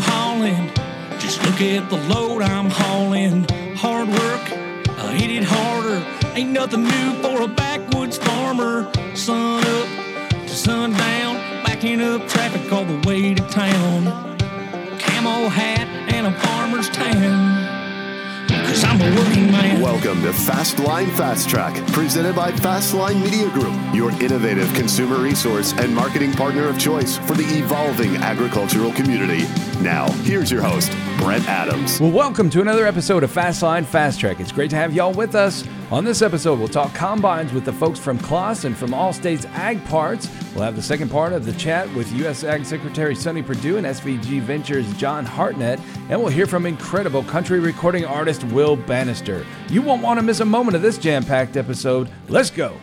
Holland. Just look at the load I'm hauling. Hard work, I hit it harder. Ain't nothing new for a backwoods farmer. Sun up to sundown, backing up traffic all the way to town. Camo hat and a farmer's tan. Welcome to Fastline Fast Track, presented by Fastline Media Group, your innovative consumer resource and marketing partner of choice for the evolving agricultural community. Now, here's your host, Brent Adams. Well, welcome to another episode of Fastline Fast Track. It's great to have y'all with us. On this episode, we'll talk combines with the folks from Claas and from All States Ag Parts. We'll have the second part of the chat with U.S. Ag Secretary Sonny Perdue and SVG Ventures John Hartnett, and we'll hear from incredible country recording artist Will Banister. You won't want to miss a moment of this jam packed episode. Let's go.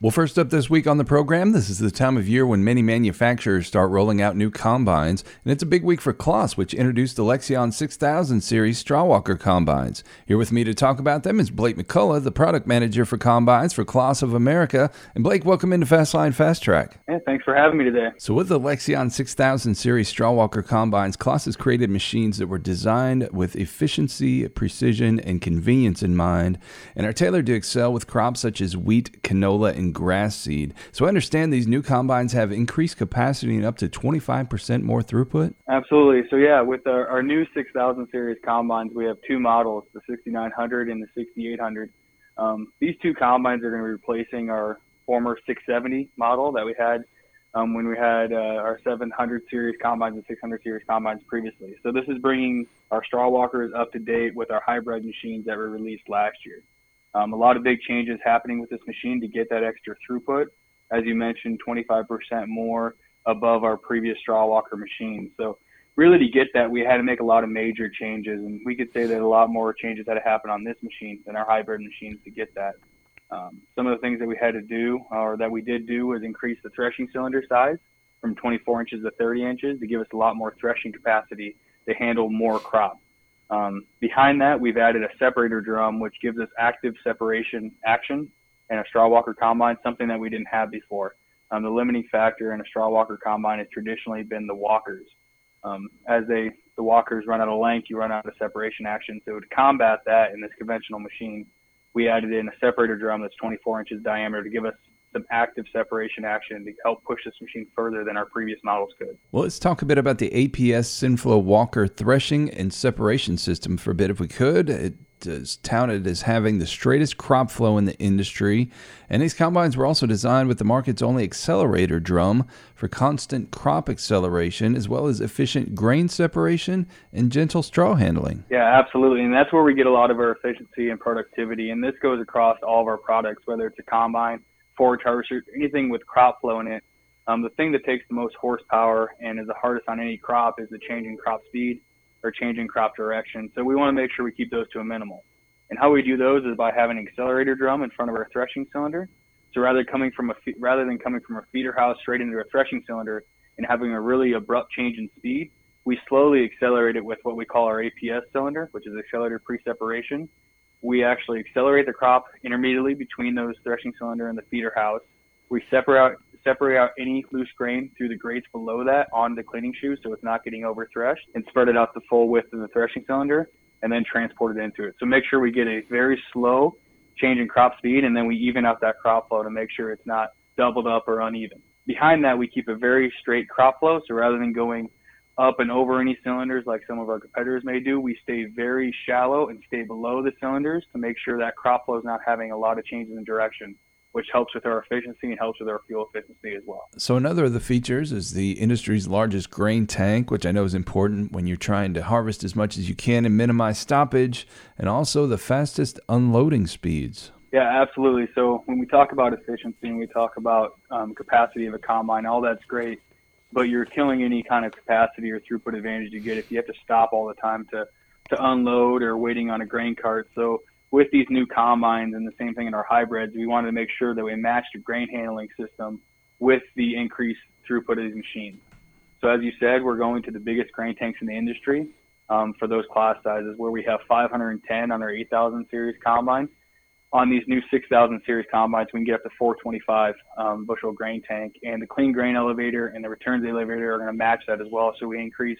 Well, first up this week on the program, this is the time of year when many manufacturers start rolling out new combines, and it's a big week for Claas, which introduced the Lexion 6000 series Strawwalker combines. Here with me to talk about them is Blake McCullough, the product manager for combines for Claas of America. And Blake, welcome into Fastline Fast Track. Yeah, thanks for having me today. So, with the Lexion 6000 series Strawwalker combines, Claas has created machines that were designed with efficiency, precision, and convenience in mind, and are tailored to excel with crops such as wheat, canola, and grass seed. So I understand these new combines have increased capacity and up to 25% more throughput? Absolutely. So yeah, with our, our new 6000 series combines, we have two models, the 6900 and the 6800. Um, these two combines are going to be replacing our former 670 model that we had um, when we had uh, our 700 series combines and 600 series combines previously. So this is bringing our straw walkers up to date with our hybrid machines that were released last year. Um, a lot of big changes happening with this machine to get that extra throughput. As you mentioned, 25% more above our previous straw walker machine. So really to get that, we had to make a lot of major changes, and we could say that a lot more changes had to happen on this machine than our hybrid machines to get that. Um, some of the things that we had to do, or that we did do, was increase the threshing cylinder size from 24 inches to 30 inches to give us a lot more threshing capacity to handle more crop. Um, behind that, we've added a separator drum, which gives us active separation action and a straw walker combine, something that we didn't have before. Um, the limiting factor in a straw walker combine has traditionally been the walkers. Um, as they the walkers run out of length, you run out of separation action. So to combat that in this conventional machine, we added in a separator drum that's 24 inches diameter to give us some active separation action to help push this machine further than our previous models could. Well, let's talk a bit about the APS Synflow Walker threshing and separation system for a bit, if we could. It is touted as having the straightest crop flow in the industry, and these combines were also designed with the market's only accelerator drum for constant crop acceleration, as well as efficient grain separation and gentle straw handling. Yeah, absolutely, and that's where we get a lot of our efficiency and productivity, and this goes across all of our products, whether it's a combine forage harvester, anything with crop flow in it. Um, the thing that takes the most horsepower and is the hardest on any crop is the changing crop speed or changing crop direction. So we want to make sure we keep those to a minimal. And how we do those is by having an accelerator drum in front of our threshing cylinder. So rather coming from a rather than coming from a feeder house straight into a threshing cylinder and having a really abrupt change in speed, we slowly accelerate it with what we call our APS cylinder, which is accelerator pre-separation we actually accelerate the crop intermediately between those threshing cylinder and the feeder house. We separate out, separate out any loose grain through the grates below that on the cleaning shoe so it's not getting over threshed and spread it out the full width of the threshing cylinder and then transport it into it. So make sure we get a very slow change in crop speed and then we even out that crop flow to make sure it's not doubled up or uneven. Behind that, we keep a very straight crop flow. So rather than going up and over any cylinders like some of our competitors may do. We stay very shallow and stay below the cylinders to make sure that crop flow is not having a lot of changes in direction, which helps with our efficiency and helps with our fuel efficiency as well. So another of the features is the industry's largest grain tank, which I know is important when you're trying to harvest as much as you can and minimize stoppage, and also the fastest unloading speeds. Yeah, absolutely. So when we talk about efficiency and we talk about um, capacity of a combine, all that's great but you're killing any kind of capacity or throughput advantage you get if you have to stop all the time to to unload or waiting on a grain cart. So with these new combines and the same thing in our hybrids, we wanted to make sure that we matched the grain handling system with the increased throughput of these machines. So as you said, we're going to the biggest grain tanks in the industry um, for those class sizes, where we have 510 on our 8000 series combine. On these new 6000 series combines, we can get up to 425 um, bushel grain tank, and the clean grain elevator and the returns elevator are going to match that as well. So we increase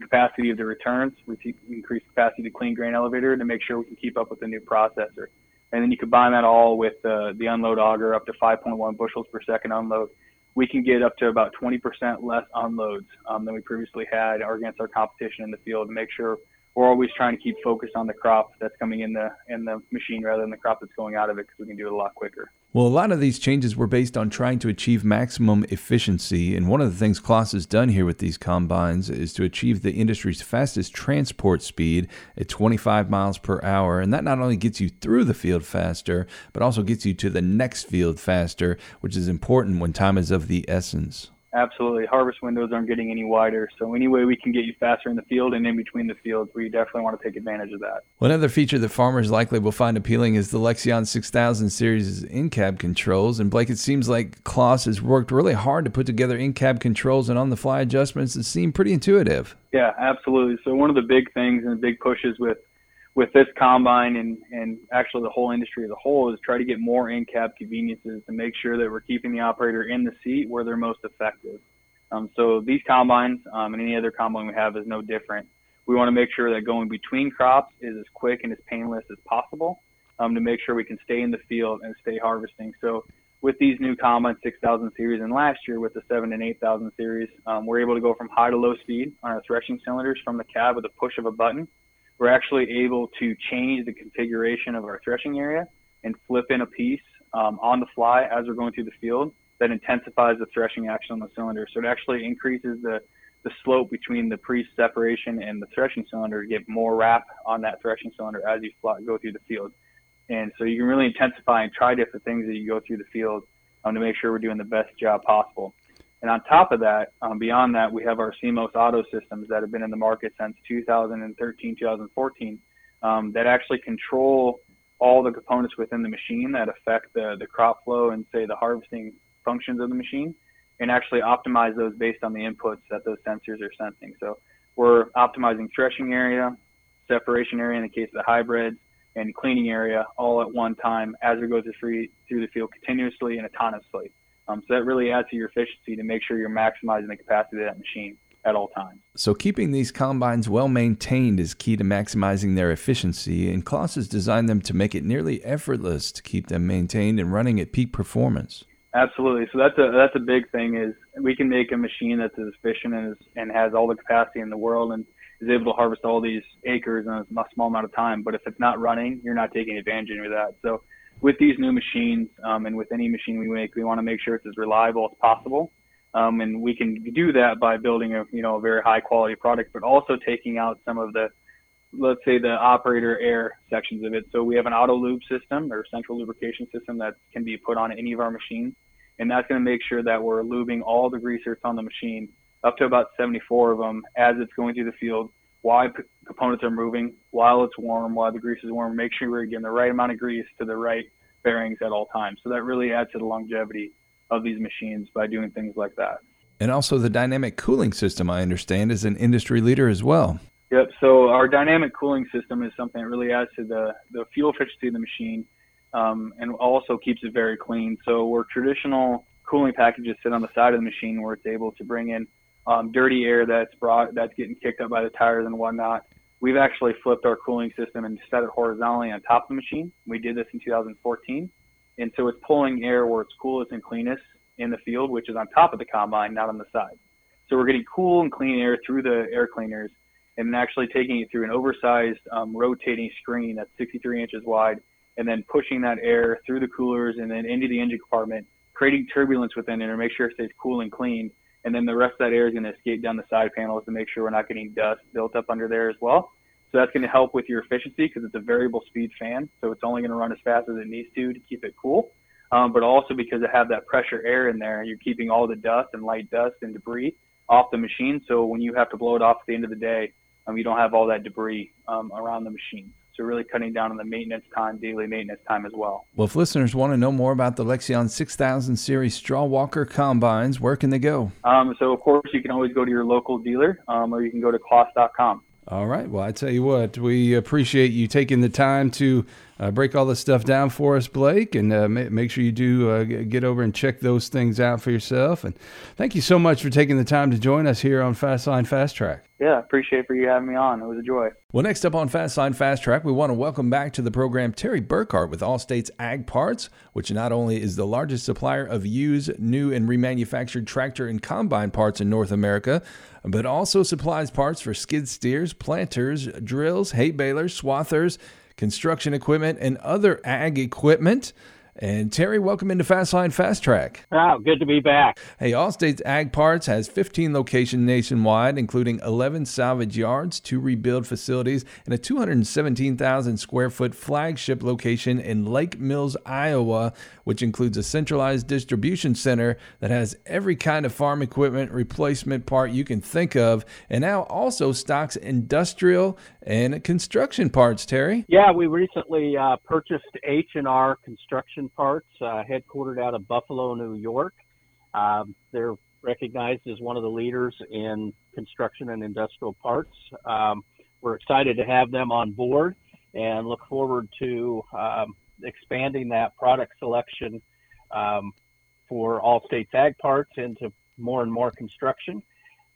capacity of the returns, we increase capacity of the clean grain elevator to make sure we can keep up with the new processor. And then you combine that all with uh, the unload auger up to 5.1 bushels per second unload. We can get up to about 20% less unloads um, than we previously had against our competition in the field to make sure we're always trying to keep focused on the crop that's coming in the in the machine rather than the crop that's going out of it because we can do it a lot quicker. Well, a lot of these changes were based on trying to achieve maximum efficiency, and one of the things Claas has done here with these combines is to achieve the industry's fastest transport speed at 25 miles per hour, and that not only gets you through the field faster, but also gets you to the next field faster, which is important when time is of the essence. Absolutely. Harvest windows aren't getting any wider. So any way we can get you faster in the field and in between the fields, we definitely want to take advantage of that. Well, another feature that farmers likely will find appealing is the Lexion 6000 series in-cab controls. And Blake, it seems like Claas has worked really hard to put together in-cab controls and on-the-fly adjustments that seem pretty intuitive. Yeah, absolutely. So one of the big things and the big pushes with with this combine and, and actually the whole industry as a whole is try to get more in-cab conveniences to make sure that we're keeping the operator in the seat where they're most effective. Um, so these combines um, and any other combine we have is no different. We want to make sure that going between crops is as quick and as painless as possible um, to make sure we can stay in the field and stay harvesting. So with these new combine 6000 series and last year with the 7 and 8000 series, um, we're able to go from high to low speed on our threshing cylinders from the cab with a push of a button we're actually able to change the configuration of our threshing area and flip in a piece um, on the fly as we're going through the field that intensifies the threshing action on the cylinder. So it actually increases the, the slope between the pre-separation and the threshing cylinder to get more wrap on that threshing cylinder as you fly, go through the field. And so you can really intensify and try different things as you go through the field um, to make sure we're doing the best job possible. And on top of that, um, beyond that, we have our CEMOS auto systems that have been in the market since 2013, 2014, um, that actually control all the components within the machine that affect the, the crop flow and say the harvesting functions of the machine and actually optimize those based on the inputs that those sensors are sensing. So we're optimizing threshing area, separation area in the case of the hybrids, and cleaning area all at one time as we go through, through the field continuously and autonomously. Um, so that really adds to your efficiency to make sure you're maximizing the capacity of that machine at all times. So keeping these combines well maintained is key to maximizing their efficiency, and Claas has designed them to make it nearly effortless to keep them maintained and running at peak performance. Absolutely. So that's a that's a big thing is we can make a machine that's as efficient and, is, and has all the capacity in the world and is able to harvest all these acres in a small amount of time. But if it's not running, you're not taking advantage of that. So with these new machines um, and with any machine we make, we want to make sure it's as reliable as possible. Um, and we can do that by building a you know a very high quality product, but also taking out some of the let's say the operator air sections of it. So we have an auto lube system or central lubrication system that can be put on any of our machines, and that's going to make sure that we're lubing all the greasers on the machine up to about 74 of them as it's going through the field why p- components are moving while it's warm, while the grease is warm. Make sure we're getting the right amount of grease to the right bearings at all times. So that really adds to the longevity of these machines by doing things like that. And also the dynamic cooling system, I understand, is an industry leader as well. Yep. So our dynamic cooling system is something that really adds to the, the fuel efficiency of the machine um, and also keeps it very clean. So where traditional cooling packages sit on the side of the machine where it's able to bring in um, dirty air that's brought that's getting kicked up by the tires and whatnot. We've actually flipped our cooling system and set it horizontally on top of the machine. We did this in 2014, and so it's pulling air where it's coolest and cleanest in the field, which is on top of the combine, not on the side. So we're getting cool and clean air through the air cleaners, and actually taking it through an oversized um, rotating screen that's 63 inches wide, and then pushing that air through the coolers and then into the engine compartment, creating turbulence within it to make sure it stays cool and clean and then the rest of that air is going to escape down the side panels to make sure we're not getting dust built up under there as well. So that's going to help with your efficiency because it's a variable speed fan, so it's only going to run as fast as it needs to to keep it cool. Um, but also because it have that pressure air in there, you're keeping all the dust and light dust and debris off the machine. So when you have to blow it off at the end of the day, um, you don't have all that debris um, around the machine. So really cutting down on the maintenance time, daily maintenance time as well. Well, if listeners want to know more about the Lexion 6000 series straw walker combines, where can they go? Um, so of course you can always go to your local dealer, um, or you can go to claas.com. All right. Well, I tell you what, we appreciate you taking the time to uh, break all this stuff down for us, Blake, and uh, ma- make sure you do uh, get over and check those things out for yourself. And thank you so much for taking the time to join us here on Fastline Fast Track. Yeah, appreciate for you having me on. It was a joy. Well, next up on Fastline Fast Track, we want to welcome back to the program Terry Burkhart with All States Ag Parts, which not only is the largest supplier of used, new, and remanufactured tractor and combine parts in North America, but also supplies parts for skid steers, planters, drills, hay balers, swathers, construction equipment, and other ag equipment. And Terry, welcome into Fastline Fast Track. Wow, good to be back. Hey, All States Ag Parts has 15 locations nationwide, including 11 salvage yards, two rebuild facilities, and a 217,000 square foot flagship location in Lake Mills, Iowa, which includes a centralized distribution center that has every kind of farm equipment replacement part you can think of, and now also stocks industrial and construction parts. Terry. Yeah, we recently uh, purchased H and R Construction Parts, uh, headquartered out of Buffalo, New York. Um, they're recognized as one of the leaders in construction and industrial parts. Um, we're excited to have them on board and look forward to um, expanding that product selection um, for All States ag parts into more and more construction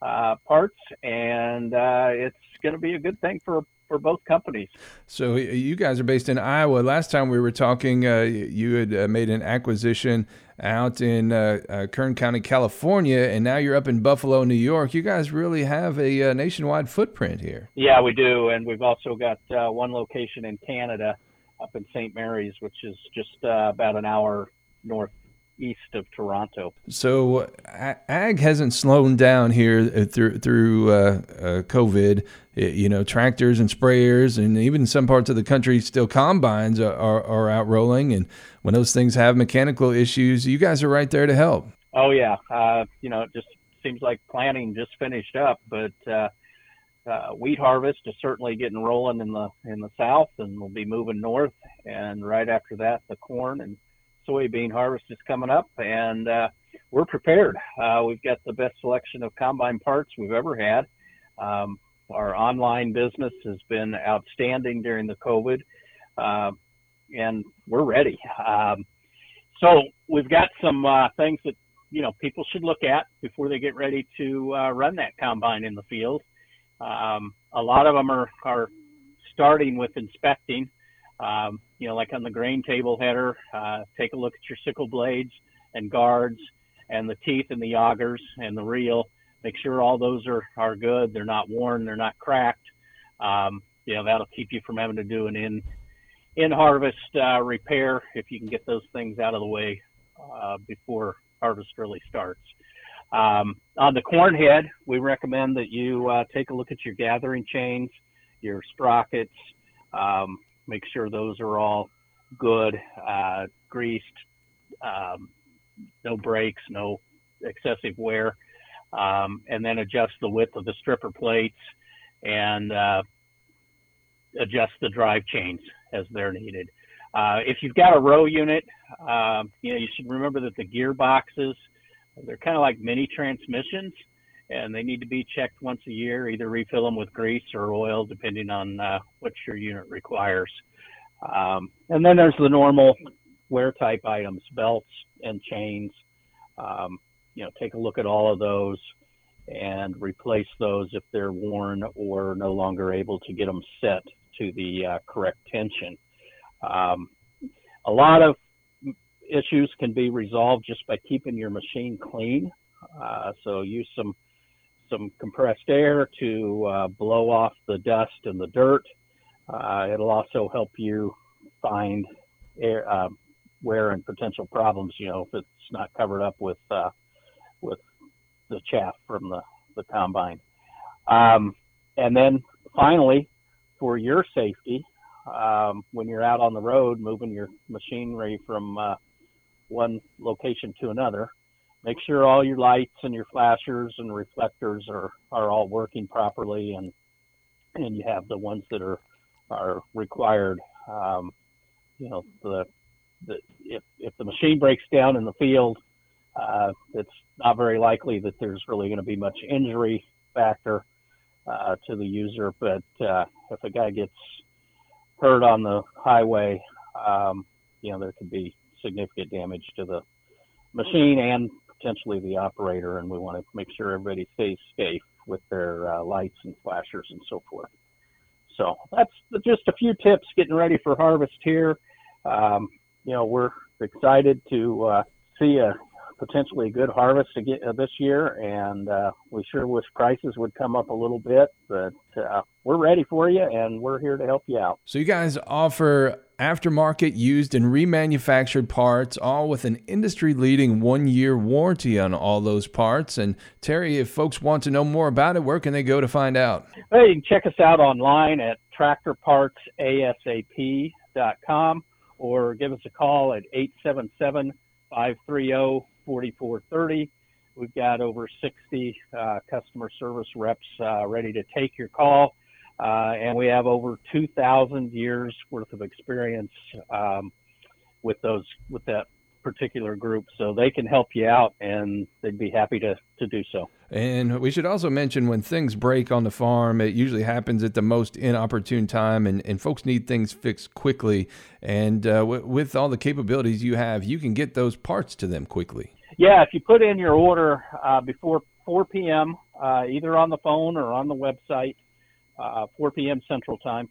uh, parts, and uh, it's going to be a good thing for for both companies. So you guys are based in Iowa. Last time we were talking, uh, you had uh, made an acquisition out in uh, uh, Kern County, California, and now you're up in Buffalo, New York. You guys really have a uh, nationwide footprint here. Yeah, we do, and we've also got uh, one location in Canada, up in St. Mary's, which is just about an hour north east of Toronto. So ag hasn't slowed down here through through uh, uh, COVID. You know, tractors and sprayers, and even some parts of the country, still combines are, are, are, out rolling. And when those things have mechanical issues, you guys are right there to help. Oh yeah, uh, you know, it just seems like planting just finished up, but. Uh, uh, wheat harvest is certainly getting rolling in the in the south, and we'll be moving north. And right after that, the corn and soybean harvest is coming up, and uh, we're prepared. Uh, we've got the best selection of combine parts we've ever had. Um, our online business has been outstanding during the COVID, uh, and we're ready. Um, so we've got some uh, things that you know people should look at before they get ready to uh, run that combine in the field. Um, a lot of them are, are starting with inspecting. Um, you know, like on the grain table header, uh, take a look at your sickle blades and guards and the teeth and the augers and the reel. Make sure all those are, are good. They're not worn. They're not cracked. Um, you know, that'll keep you from having to do an in, in harvest uh, repair if you can get those things out of the way uh, before harvest really starts. Um, on the corn head, we recommend that you uh, take a look at your gathering chains, your sprockets, um, make sure those are all good, uh, greased, um, no breaks, no excessive wear, um, and then adjust the width of the stripper plates and uh, adjust the drive chains as they're needed. Uh, if you've got a row unit, um, you know you should remember that the gearboxes they're kind of like mini transmissions, and they need to be checked once a year. Either refill them with grease or oil, depending on uh, what your unit requires. Um, and then there's the normal wear type items, belts and chains. Um, you know, take a look at all of those and replace those if they're worn or no longer able to get them set to the uh, correct tension. Um, a lot of issues can be resolved just by keeping your machine clean. Uh, so use some some compressed air to uh, blow off the dust and the dirt. Uh, it'll also help you find air, uh, wear and potential problems. You know, if it's not covered up with uh, with the chaff from the the combine. Um, and then finally, for your safety, um, when you're out on the road moving your machinery from uh, one location to another, make sure all your lights and your flashers and reflectors are, are all working properly and and you have the ones that are are required. Um, you know, the, the if if the machine breaks down in the field, uh, it's not very likely that there's really going to be much injury factor uh, to the user. But uh, if a guy gets hurt on the highway, um, you know, there could be significant damage to the machine and potentially the operator, and we want to make sure everybody stays safe with their uh, lights and flashers and so forth. So that's just a few tips getting ready for harvest here. Um, you know, we're excited to uh, see a potentially a good harvest again, uh, this year, and uh, we sure wish prices would come up a little bit, but uh, we're ready for you, and we're here to help you out. So you guys offer aftermarket used and remanufactured parts, all with an industry leading one year warranty on all those parts. And Terry, if folks want to know more about it, where can they go to find out? Well, you can check us out online at tractorpartsasap.com or give us a call at 877 530 4430. We've got over 60 uh, customer service reps uh, ready to take your call, uh, and we have over 2,000 years worth of experience um, with those with that particular group, so they can help you out, and they'd be happy to to do so. And we should also mention when things break on the farm, it usually happens at the most inopportune time, and, and folks need things fixed quickly. And uh, w- with all the capabilities you have, you can get those parts to them quickly. Yeah, if you put in your order uh, before 4 p.m., uh, either on the phone or on the website, uh, 4 p.m. Central Time,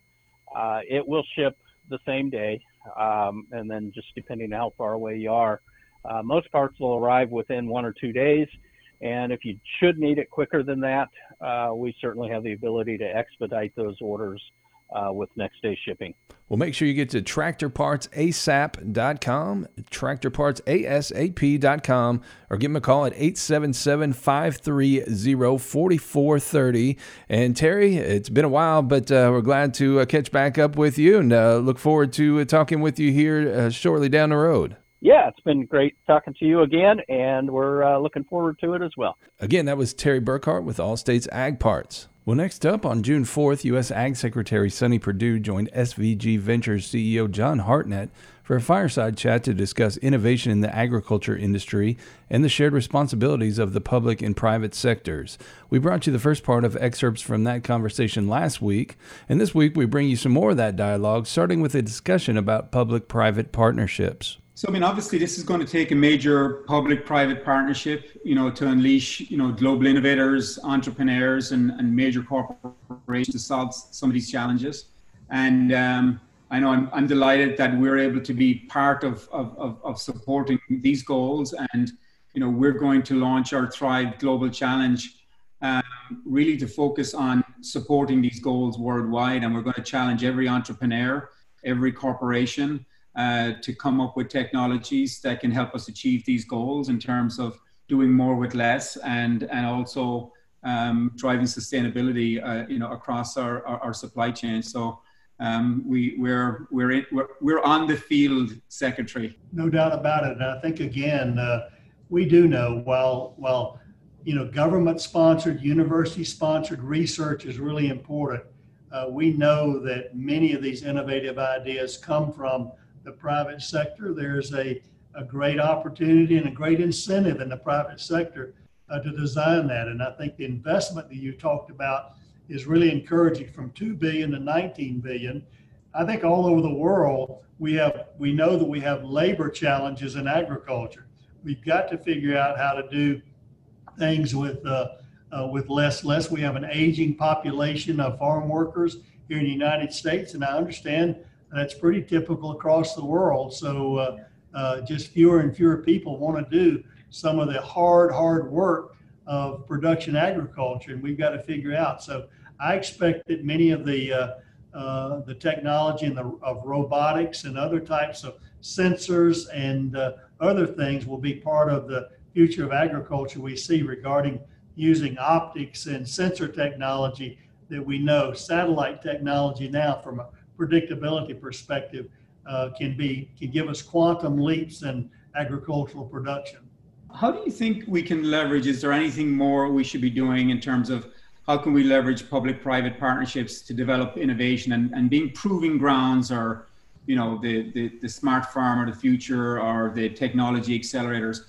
uh, it will ship the same day. Um, and then just depending on how far away you are, uh, most parts will arrive within one or two days. And if you should need it quicker than that, uh, we certainly have the ability to expedite those orders uh, with next day shipping. Well, make sure you get to tractorpartsasap.com, tractorpartsasap.com, or give them a call at 877 530 4430. And Terry, it's been a while, but uh, we're glad to uh, catch back up with you and uh, look forward to uh, talking with you here uh, shortly down the road yeah, it's been great talking to you again, and we're uh, looking forward to it as well. Again, that was Terry Burkhart with All States Ag Parts. Well, next up on June 4th, U.S. Ag Secretary Sonny Perdue joined SVG Ventures CEO John Hartnett for a fireside chat to discuss innovation in the agriculture industry and the shared responsibilities of the public and private sectors. We brought you the first part of excerpts from that conversation last week, and this week we bring you some more of that dialogue, starting with a discussion about public private partnerships. So, I mean, obviously, this is going to take a major public-private partnership, you know, to unleash, you know, global innovators, entrepreneurs, and, and major corporations to solve some of these challenges. And um, I know I'm, I'm delighted that we're able to be part of, of, of, of supporting these goals. And, you know, we're going to launch our Thrive Global Challenge um, really to focus on supporting these goals worldwide. And we're going to challenge every entrepreneur, every corporation, uh, to come up with technologies that can help us achieve these goals in terms of doing more with less and and also um, driving sustainability uh, you know across our, our, our supply chain. So um, we we're we're, in, we're we're on the field secretary. No doubt about it. And i think again uh, we do know while while you know government sponsored university sponsored research is really important uh, we know that many of these innovative ideas come from the private sector. There's a, a great opportunity and a great incentive in the private sector uh, to design that. And I think the investment that you talked about is really encouraging from 2 billion to 19 billion. I think all over the world, we have we know that we have labor challenges in agriculture. We've got to figure out how to do things with uh, uh, with less less. We have an aging population of farm workers here in the United States, and I understand that's pretty typical across the world. So uh, uh, just fewer and fewer people want to do some of the hard, hard work of production agriculture, and we've got to figure out. So I expect that many of the uh, uh the technology and the of robotics and other types of sensors and uh, other things will be part of the future of agriculture we see regarding using optics and sensor technology that we know satellite technology now from a predictability perspective uh, can be can give us quantum leaps in agricultural production. How do you think we can leverage? Is there anything more we should be doing in terms of how can we leverage public-private partnerships to develop innovation and, and being proving grounds or you know the, the, the smart farm of the future or the technology accelerators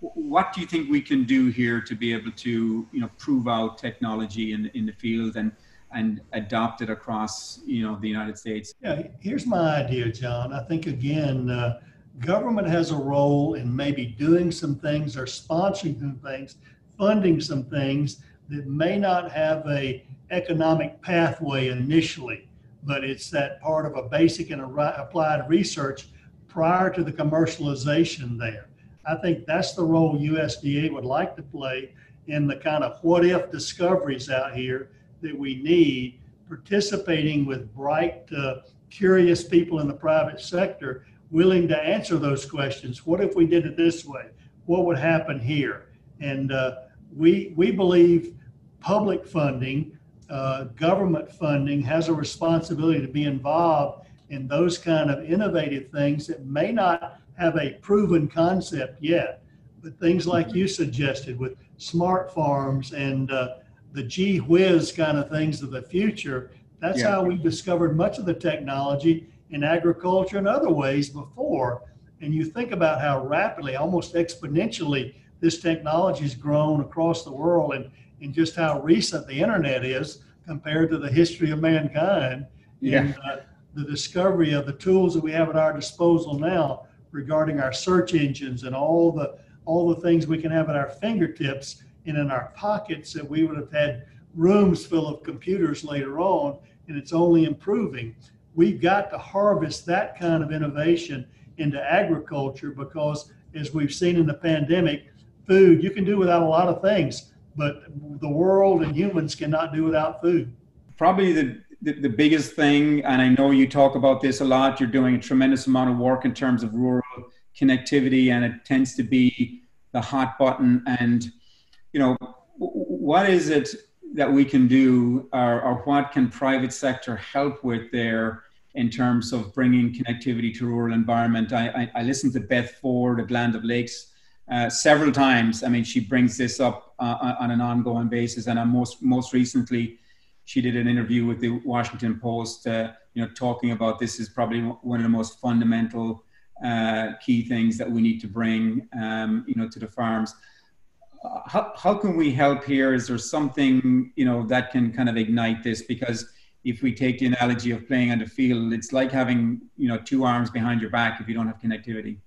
what do you think we can do here to be able to you know prove out technology in, in the field and and adopted across you know the United States? Yeah, here's my idea, John. I think again, uh, government has a role in maybe doing some things or sponsoring some things, funding some things that may not have a economic pathway initially, but it's that part of a basic and applied research prior to the commercialization there. I think that's the role USDA would like to play in the kind of what if discoveries out here that we need, participating with bright, uh, curious people in the private sector willing to answer those questions. What if we did it this way? What would happen here? And uh, we, we believe public funding, uh, government funding has a responsibility to be involved in those kind of innovative things that may not have a proven concept yet, but things like you suggested with smart farms and uh, the gee whiz kind of things of the future. That's yeah. how we discovered much of the technology in agriculture and other ways before. And you think about how rapidly, almost exponentially, this technology has grown across the world and, and just how recent the internet is compared to the history of mankind. Yeah. And uh, the discovery of the tools that we have at our disposal now regarding our search engines and all the all the things we can have at our fingertips and in our pockets that we would have had rooms full of computers later on, and it's only improving. We've got to harvest that kind of innovation into agriculture because, as we've seen in the pandemic, food you can do without a lot of things, but the world and humans cannot do without food. Probably the, the, biggest thing, and I know you talk about this a lot, you're doing a tremendous amount of work in terms of rural connectivity, and it tends to be the hot button. And you know, what is it that we can do, or, or what can private sector help with there? in terms of bringing connectivity to rural environment. I, I, I listened to Beth Ford at Land O'Lakes uh, several times. I mean, she brings this up uh, on an ongoing basis, and most most recently, she did an interview with the Washington Post. Uh, you know, talking about this is probably one of the most fundamental uh, key things that we need to bring, um, you know, to the farms. How, how can we help here? Is there something, you know, that can kind of ignite this? Because if we take the analogy of playing on the field, it's like having, you know, two arms behind your back if you don't have connectivity.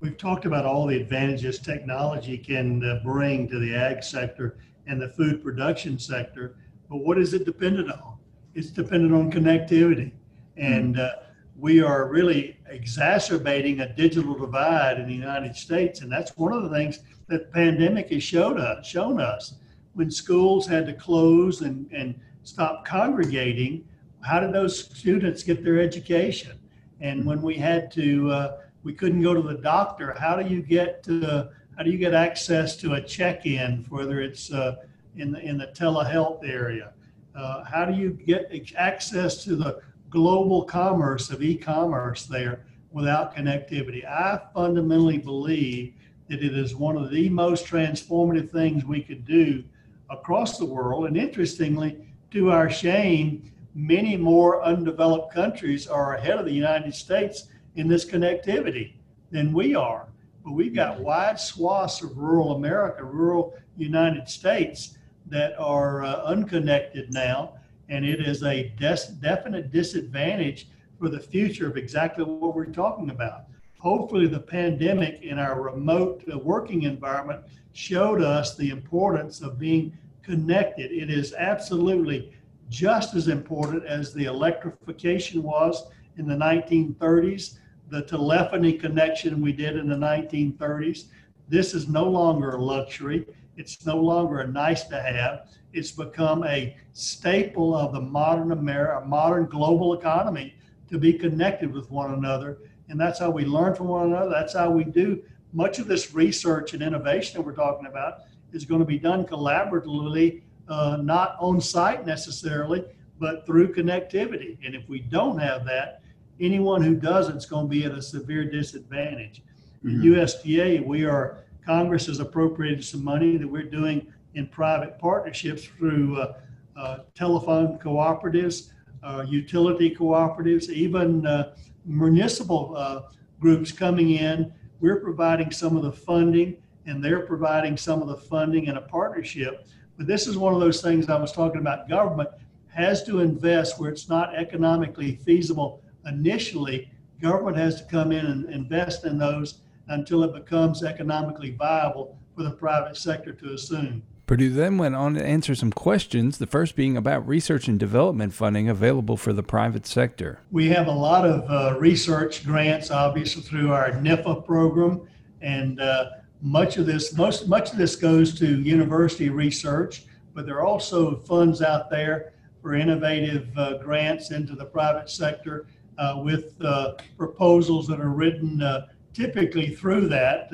We've talked about all the advantages technology can uh, bring to the ag sector and the food production sector, but what is it dependent on? It's dependent on connectivity. And uh, we are really exacerbating a digital divide in the United States. And that's one of the things that pandemic has showed us, shown us. When schools had to close and, and stop congregating, how did those students get their education? And when we had to, uh, we couldn't go to the doctor, how do you get to, how do you get access to a check-in, whether it's uh, in the in the telehealth area? Uh, how do you get access to the global commerce of e-commerce there without connectivity. I fundamentally believe that it is one of the most transformative things we could do across the world. And interestingly, to our shame, many more undeveloped countries are ahead of the United States in this connectivity than we are. But we've got wide swaths of rural America, rural United States that are uh, unconnected now and it is a des- definite disadvantage for the future of exactly what we're talking about. Hopefully, the pandemic in our remote uh, working environment showed us the importance of being connected. It is absolutely just as important as the electrification was in the 1930s, the telephony connection we did in the 1930s. This is no longer a luxury. It's no longer a nice to have. It's become a staple of the modern America, modern global economy to be connected with one another. And that's how we learn from one another. That's how we do much of this research and innovation that we're talking about is going to be done collaboratively, uh, not on site necessarily, but through connectivity. And if we don't have that, anyone who doesn't is going to be at a severe disadvantage. Mm-hmm. USDA, we are Congress has appropriated some money that we're doing in private partnerships through uh, uh, telephone cooperatives, uh, utility cooperatives, even uh, municipal uh, groups coming in. We're providing some of the funding, and they're providing some of the funding in a partnership. But this is one of those things I was talking about government has to invest where it's not economically feasible initially. Government has to come in and invest in those until it becomes economically viable for the private sector to assume. Perdue then went on to answer some questions, the first being about research and development funding available for the private sector. We have a lot of uh, research grants, obviously, through our NIFA program, and uh, much of this most much of this goes to university research, but there are also funds out there for innovative uh, grants into the private sector uh, with uh, proposals that are written uh, typically through that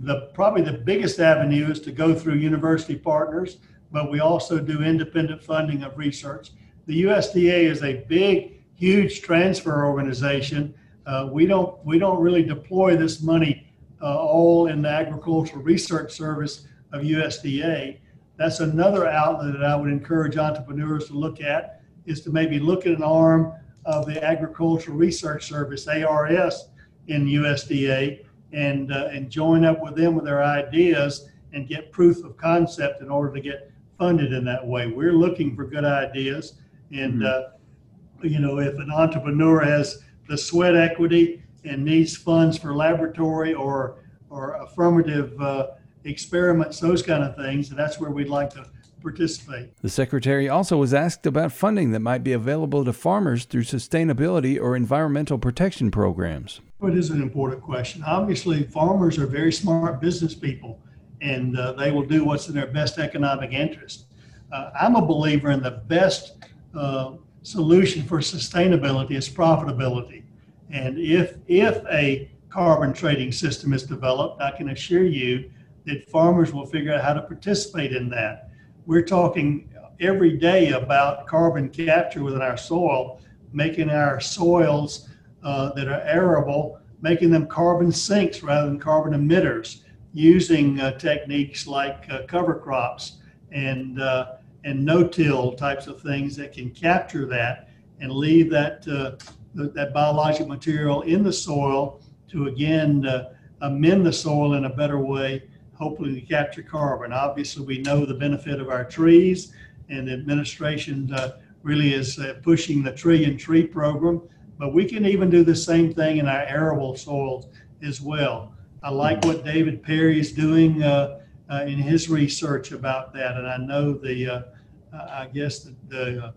the probably the biggest avenue is to go through university partners, but we also do independent funding of research. The USDA is a big, huge transfer organization. Uh, we don't we don't really deploy this money uh, all in the agricultural research service of USDA. That's another outlet that I would encourage entrepreneurs to look at is to maybe look at an arm of the Agricultural Research Service (ARS) in USDA and uh, and join up with them with their ideas and get proof of concept in order to get funded in that way. We're looking for good ideas, and mm-hmm. uh, you know, if an entrepreneur has the sweat equity and needs funds for laboratory or or affirmative uh, experiments, those kind of things, and that's where we'd like to participate. The Secretary also was asked about funding that might be available to farmers through sustainability or environmental protection programs. It is an important question. Obviously, farmers are very smart business people and uh, they will do what's in their best economic interest. Uh, I'm a believer in the best uh, solution for sustainability is profitability. And if, if a carbon trading system is developed, I can assure you that farmers will figure out how to participate in that we're talking every day about carbon capture within our soil, making our soils uh, that are arable, making them carbon sinks rather than carbon emitters, using uh, techniques like uh, cover crops and uh, and no-till types of things that can capture that and leave that uh, that biological material in the soil to again uh, amend the soil in a better way hopefully to capture carbon. Obviously, we know the benefit of our trees, and the administration really is pushing the tree and tree program. But we can even do the same thing in our arable soils as well. I like what David Perry is doing uh, uh in his research about that, and I know the, uh, I guess the, the, uh,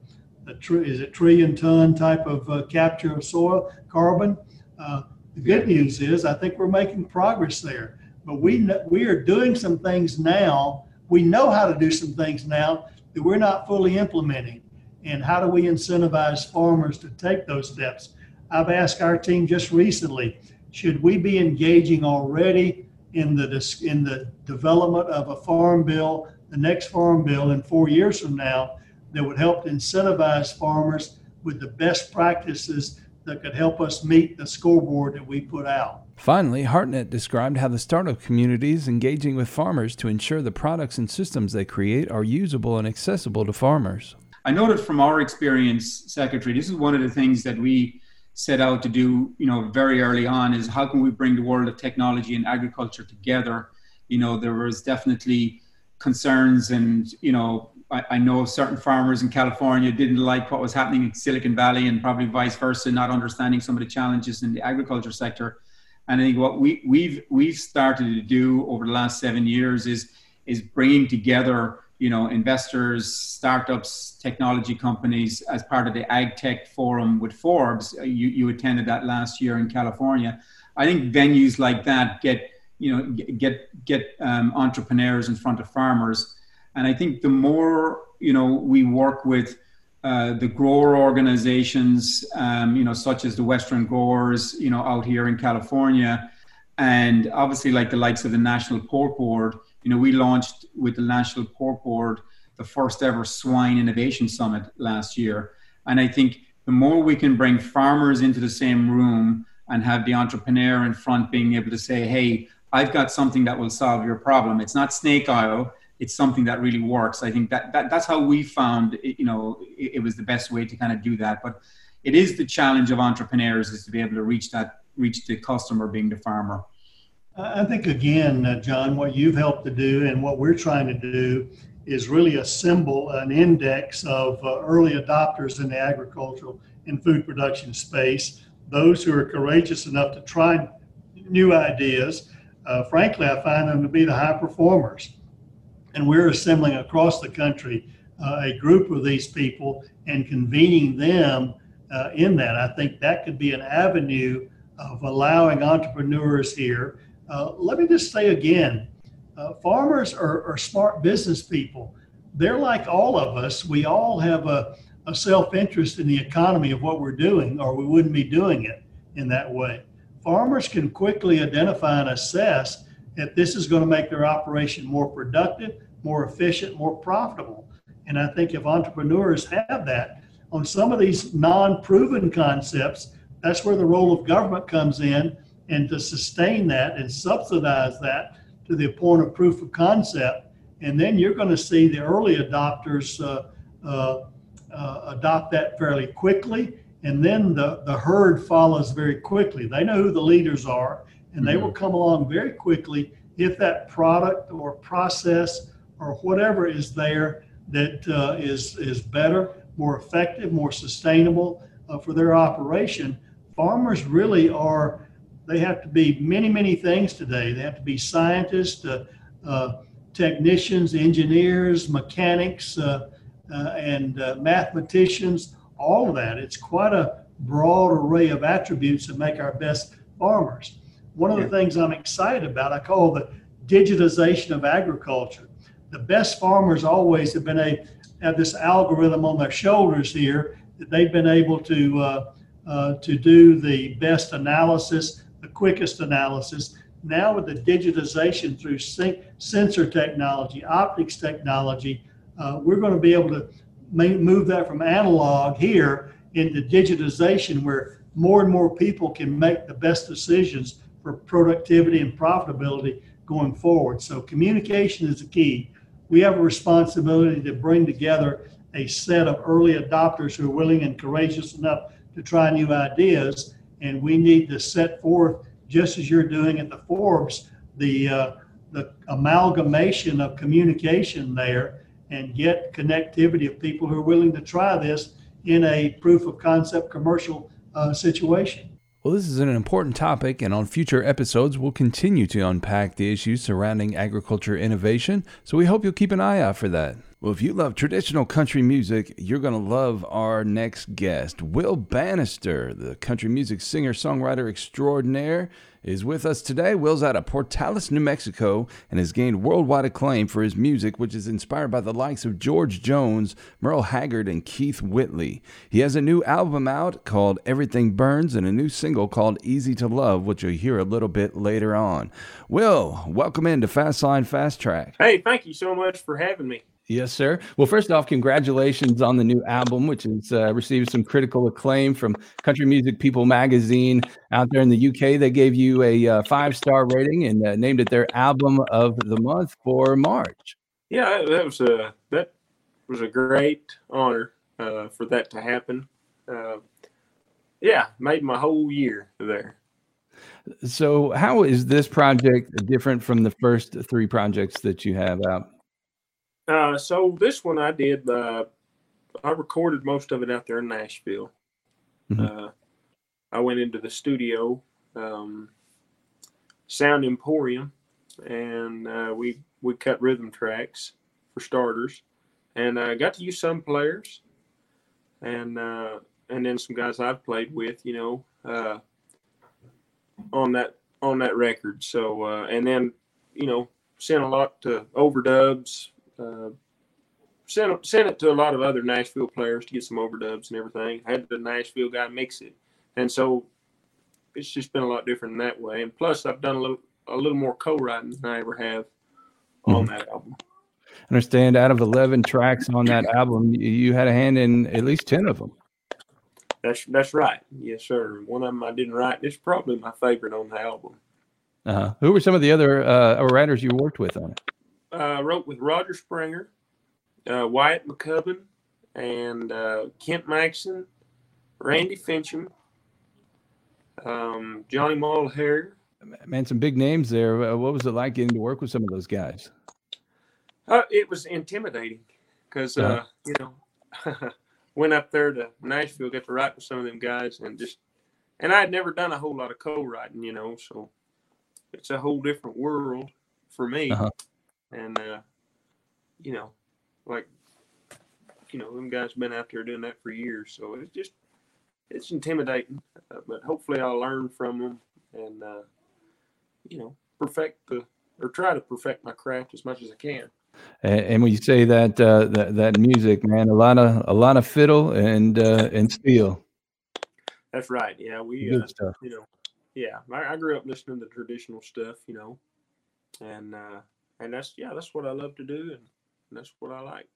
the tree is it trillion ton type of capture of soil carbon. the good news is I think we're making progress there but we we are doing some things now. We know how to do some things now that we're not fully implementing. And how do we incentivize farmers to take those steps? I've asked our team just recently, should we be engaging already in the in the development of a farm bill, the next farm bill in four years from now, that would help incentivize farmers with the best practices that could help us meet the scoreboard that we put out. Finally, Hartnett described how the startup community is engaging with farmers to ensure the products and systems they create are usable and accessible to farmers. I that from our experience, Secretary, this is one of the things that we set out to do, you know, very early on is how can we bring the world of technology and agriculture together? You know, there was definitely concerns and, you know, I, I know certain farmers in California didn't like what was happening in Silicon Valley and probably vice versa, not understanding some of the challenges in the agriculture sector and I think what we, we've we've started to do over the last seven years is is bringing together you know investors, startups, technology companies as part of the Ag Tech Forum with Forbes. You you attended that last year in California. I think venues like that get you know get get um, entrepreneurs in front of farmers, and I think the more you know we work with uh, the grower organizations, um, you know, such as the Western Growers, you know, out here in California, and obviously like the likes of the National Pork Board. You know, we launched with the National Pork Board the first ever Swine Innovation Summit last year, and I think the more we can bring farmers into the same room and have the entrepreneur in front being able to say, "Hey, I've got something that will solve your problem." It's not snake oil it's something that really works. I think that, that that's how we found, it, you know, it, it, was the best way to kind of do that. But it is the challenge of entrepreneurs is to be able to reach that, reach the customer being the farmer. I think again, uh, John, what you've helped to do and what we're trying to do is really assemble an index of uh, early adopters in the agricultural and food production space, those who are courageous enough to try new ideas. Uh, frankly, I find them to be the high performers. And we're assembling across the country uh, a group of these people and convening them uh, in that. I think that could be an avenue of allowing entrepreneurs here. Uh, let me just say again uh, farmers are, are, smart business people. They're like all of us. We all have a, a self interest in the economy of what we're doing, or we wouldn't be doing it in that way. Farmers can quickly identify and assess that this is going to make their operation more productive, more efficient, more profitable. And I think if entrepreneurs have that on some of these non proven concepts, that's where the role of government comes in and to sustain that and subsidize that to the point of proof of concept. And then you're going to see the early adopters uh, uh, uh, adopt that fairly quickly. And then the, the herd follows very quickly. They know who the leaders are, and they mm-hmm. will come along very quickly if that product or process or whatever is there that uh, is is better, more effective, more sustainable uh, for their operation. Farmers really are they have to be many, many things today. They have to be scientists, uh, uh, technicians, engineers, mechanics, uh, uh and uh, mathematicians, all of that. It's quite a broad array of attributes that make our best farmers. One of the things I'm excited about, I call the digitization of agriculture. The best farmers always have been a have this algorithm on their shoulders here that they've been able to uh, uh, to do the best analysis quickest analysis. Now, with the digitization through sensor technology, optics technology, uh, we're going to be able to move that from analog here into digitization where more and more people can make the best decisions for productivity and profitability going forward. So, communication is the key. We have a responsibility to bring together a set of early adopters who are willing and courageous enough to try new ideas and we need to set forth, just as you're doing at the Forbes, the uh, the amalgamation of communication there and get connectivity of people who are willing to try this in a proof of concept commercial uh, situation. Well, this is an important topic, and on future episodes, we'll continue to unpack the issues surrounding agriculture innovation. So we hope you'll keep an eye out for that. Well, if you love traditional country music, you're going to love our next guest. Will Banister, the country music singer songwriter extraordinaire, is with us today. Will's out of Portales, New Mexico, and has gained worldwide acclaim for his music, which is inspired by the likes of George Jones, Merle Haggard, and Keith Whitley. He has a new album out called Everything Burns and a new single called Easy to Love, which you'll hear a little bit later on. Will, welcome into Fastline Fast Track. Hey, thank you so much for having me. Yes, sir. Well, first off, congratulations on the new album, which has uh, received some critical acclaim from Country Music People magazine out there in the UK. They gave you a uh, five star rating and uh, named it their album of the month for March. Yeah, that was a that was a great honor uh, for that to happen. Uh, yeah, made my whole year there. So, how is this project different from the first three projects that you have out? Uh, so this one I did. Uh, I recorded most of it out there in Nashville. Mm-hmm. Uh, I went into the studio, um, Sound Emporium, and uh, we we cut rhythm tracks for starters, and I got to use some players, and uh, and then some guys I've played with, you know, uh, on that on that record. So uh, and then you know sent a lot to overdubs, uh, sent sent it to a lot of other Nashville players to get some overdubs and everything. Had the Nashville guy mix it, and so it's just been a lot different in that way. And plus, I've done a little a little more co-writing than I ever have mm-hmm. on that album. I understand out of 11 tracks on that album, you had a hand in at least 10 of them. That's that's right. Yes, sir. One of them I didn't write. It's probably my favorite on the album. Uh-huh. Who were some of the other uh, writers you worked with on it? Uh, wrote with Roger Springer, uh, Wyatt McCubbin, and uh, Kent Maxon, Randy Fincham, um, Johnny Mulhair. Man, some big names there. Uh, what was it like getting to work with some of those guys? Uh, it was intimidating because, uh, Uh-huh. you know, I went up there to Nashville, got to write with some of them guys, and just, and I had never done a whole lot of co-writing, you know, so it's a whole different world for me. Uh-huh. And, uh, you know, like, you know, them guys been out there doing that for years, so it's just, it's intimidating, uh, but hopefully I'll learn from them and, uh, you know, perfect the, or try to perfect my craft as much as I can. And, and when you say that, uh, that that music, man, a lot of a lot of fiddle and uh, and steel, That's right. Yeah, we, good uh, stuff. you know, yeah, I, I grew up listening to traditional stuff, you know, and uh, and that's yeah, that's what I love to do, and that's what I like.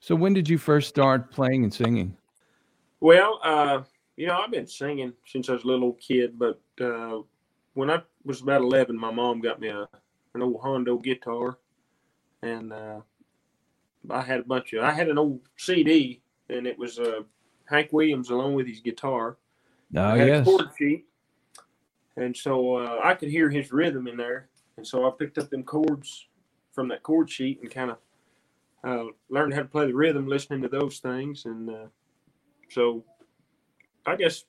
So when did you first start playing and singing? Well, uh, you know, I've been singing since I was a little kid, but uh, when I was about eleven, my mom got me a an old Hondo guitar, and uh, I had a bunch of I had an old CD, and it was uh, Hank Williams along with his guitar. Oh I had a chord sheet, and so uh, I could hear his rhythm in there, and so I picked up them chords from that chord sheet and kind of uh, learned how to play the rhythm, listening to those things, and uh, so I guess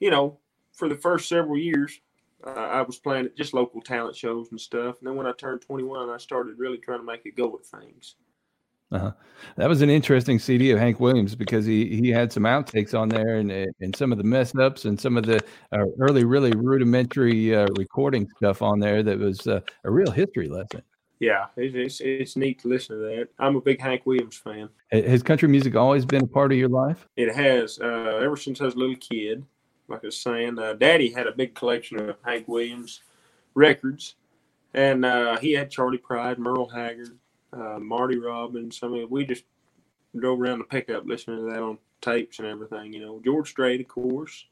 you know for the first several years. Uh, I was playing at just local talent shows and stuff. And then when I turned 21, I started really trying to make it go with things. That was an interesting CD of Hank Williams because he he had some outtakes on there and and some of the mess ups and some of the uh, early really rudimentary uh, recording stuff on there that was uh, a real history lesson. Yeah, it's, it's, it's neat to listen to that. I'm a big Hank Williams fan. Has country music always been a part of your life? It has uh, ever since I was a little kid. Like I was saying, uh, Daddy had a big collection of Hank Williams records, and uh, he had Charley Pride, Merle Haggard, uh, Marty Robbins. I mean, we just drove around the pickup listening to that on tapes and everything. You know, George Strait, of course,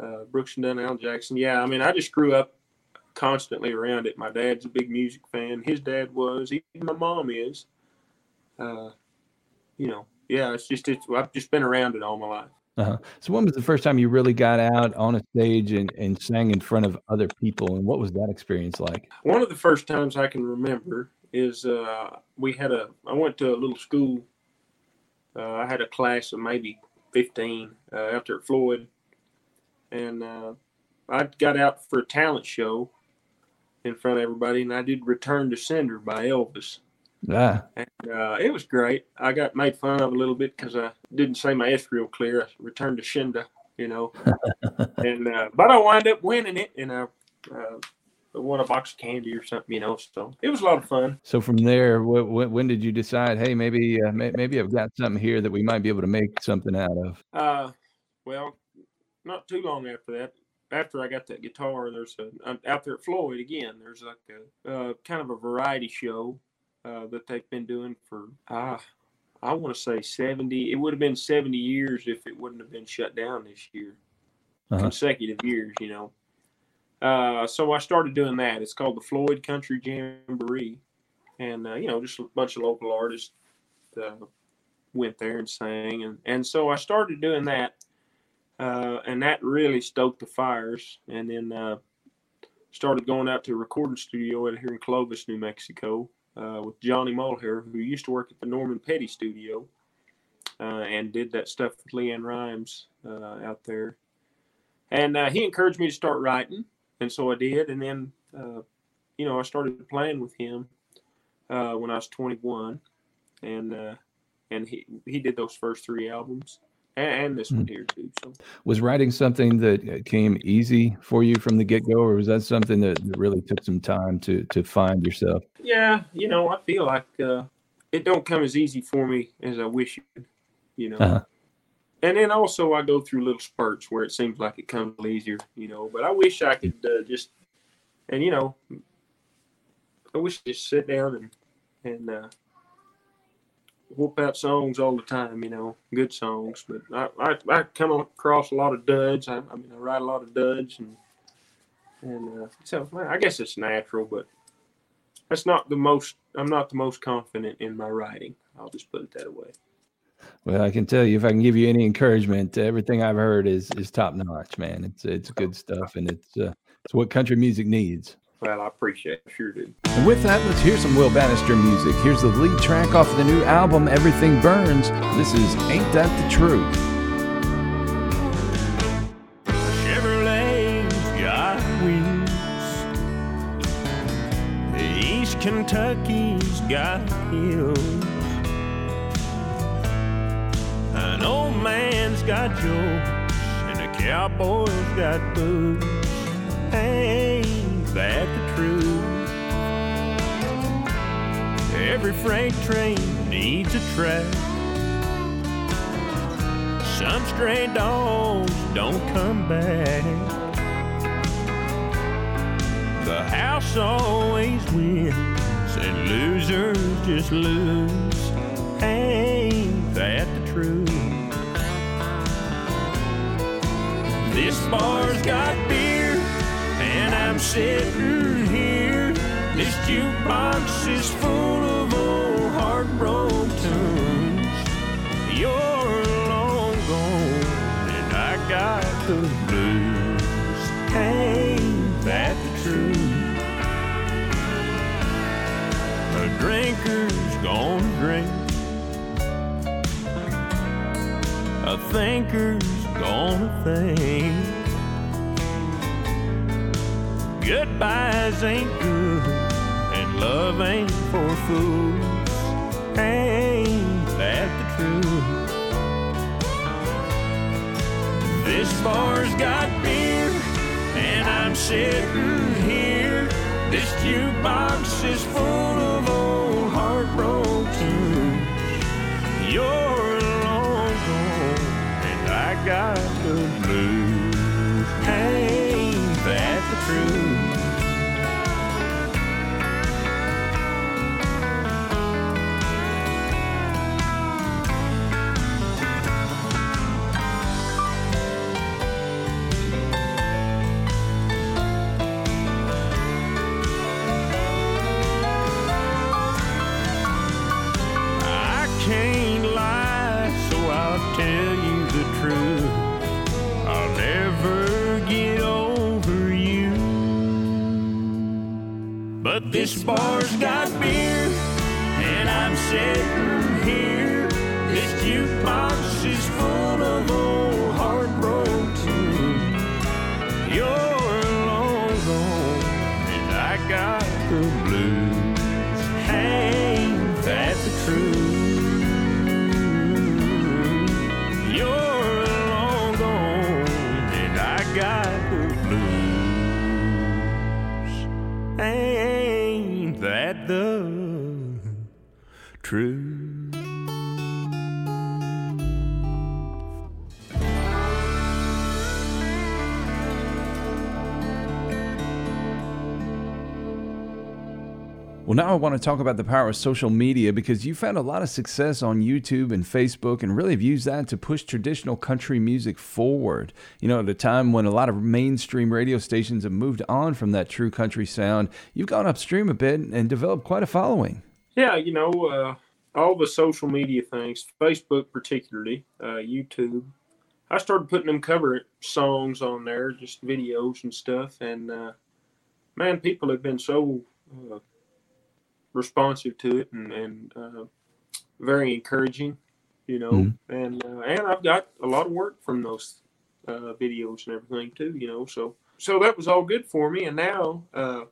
uh, Brooks and Dunn, Al Jackson. Yeah, I mean, I just grew up constantly around it. My dad's a big music fan. His dad was. Even my mom is. Uh, you know, yeah, it's just it's. I've just been around it all my life. Uh-huh. So when was the first time you really got out on a stage and, and sang in front of other people and what was that experience like? One of the first times I can remember is uh, we had a. I went to a little school. Uh, I had a class of maybe fifteen uh, out there at Floyd, and uh, I got out for a talent show in front of everybody, and I did "Return to Sender" by Elvis. Yeah, And uh, it was great. I got made fun of a little bit because I didn't say my S real clear. I returned to Shinda, you know. and uh, but I wound up winning it, and I uh, won a box of candy or something, you know. So it was a lot of fun. so from there, wh- wh- when did you decide, hey, maybe uh, may- maybe I've got something here that we might be able to make something out of? Uh, well, not too long after that. After I got that guitar, there's a I'm out there at Floyd again. There's like a uh, kind of a variety show uh, that they've been doing for ah, I want to say seventy. It would have been seventy years if it wouldn't have been shut down this year, Uh-huh. consecutive years. You know. Uh, so I started doing that. It's called the Floyd Country Jamboree, and uh, you know, just a bunch of local artists uh, went there and sang, and and so I started doing that, uh, and that really stoked the fires, and then uh, started going out to a recording studio out here in Clovis, New Mexico, with Johnny Mulhair, who used to work at the Norman Petty studio, and did that stuff with LeAnn Rimes out there, and he encouraged me to start writing, and so I did, and then uh, you know I started playing with him uh, when I was 21, and uh, and he he did those first three albums and, and this one here too. So Was writing something that uh, came easy for you from the get go, or was that something that, that really took some time to to find yourself? yeah, you know I feel like uh, it don't come as easy for me as I wish it. You know. Uh-huh. And then also I go through little spurts where it seems like it comes easier, you know. But I wish I could uh, just, and you know, I wish I just sit down and and uh, whoop out songs all the time, you know, good songs. But I, I, I come across a lot of duds. I, I mean, I write a lot of duds, and and uh, so well, I guess it's natural, but that's not the most. I'm not the most confident in my writing. I'll just put it that way. Well, I can tell you if I can give you any encouragement, everything I've heard is is top notch, man. It's it's good stuff, and it's uh, it's what country music needs. Well, I appreciate it. Sure do. And with that, let's hear some Will Banister music. Here's the lead track off the new album, Everything Burns. This is Ain't That the Truth? Chevrolet's got wheels. East Kentucky's got hills. Man's got jokes, and a cowboy's got boots. Ain't that the truth? Every freight train needs a track. Some stray dogs don't come back. The house always wins, and losers just lose. Bar's got beer, and I'm sitting here. This jukebox is full of old heartbroken tunes. You're long gone, and I got the blues. Ain't that the truth? A drinker's gonna drink. A thinker's gonna think. Goodbyes ain't good, and love ain't for fools. Ain't that the truth? This bar's got beer, and I'm sitting here. This jukebox is full of old heartbroken. You're long gone, and I got now I want to talk about the power of social media because you've found a lot of success on YouTube and Facebook and really have used that to push traditional country music forward. You know, at a time when a lot of mainstream radio stations have moved on from that true country sound, you've gone upstream a bit and developed quite a following. Yeah, you know, uh, all the social media things, Facebook particularly, uh, YouTube. I started putting them cover songs on there, just videos and stuff, and uh, man, people have been so uh, responsive to it and, and uh, very encouraging, you know. Mhm. And uh, and I've got a lot of work from those uh, videos and everything too, you know. So so that was all good for me, and now uh,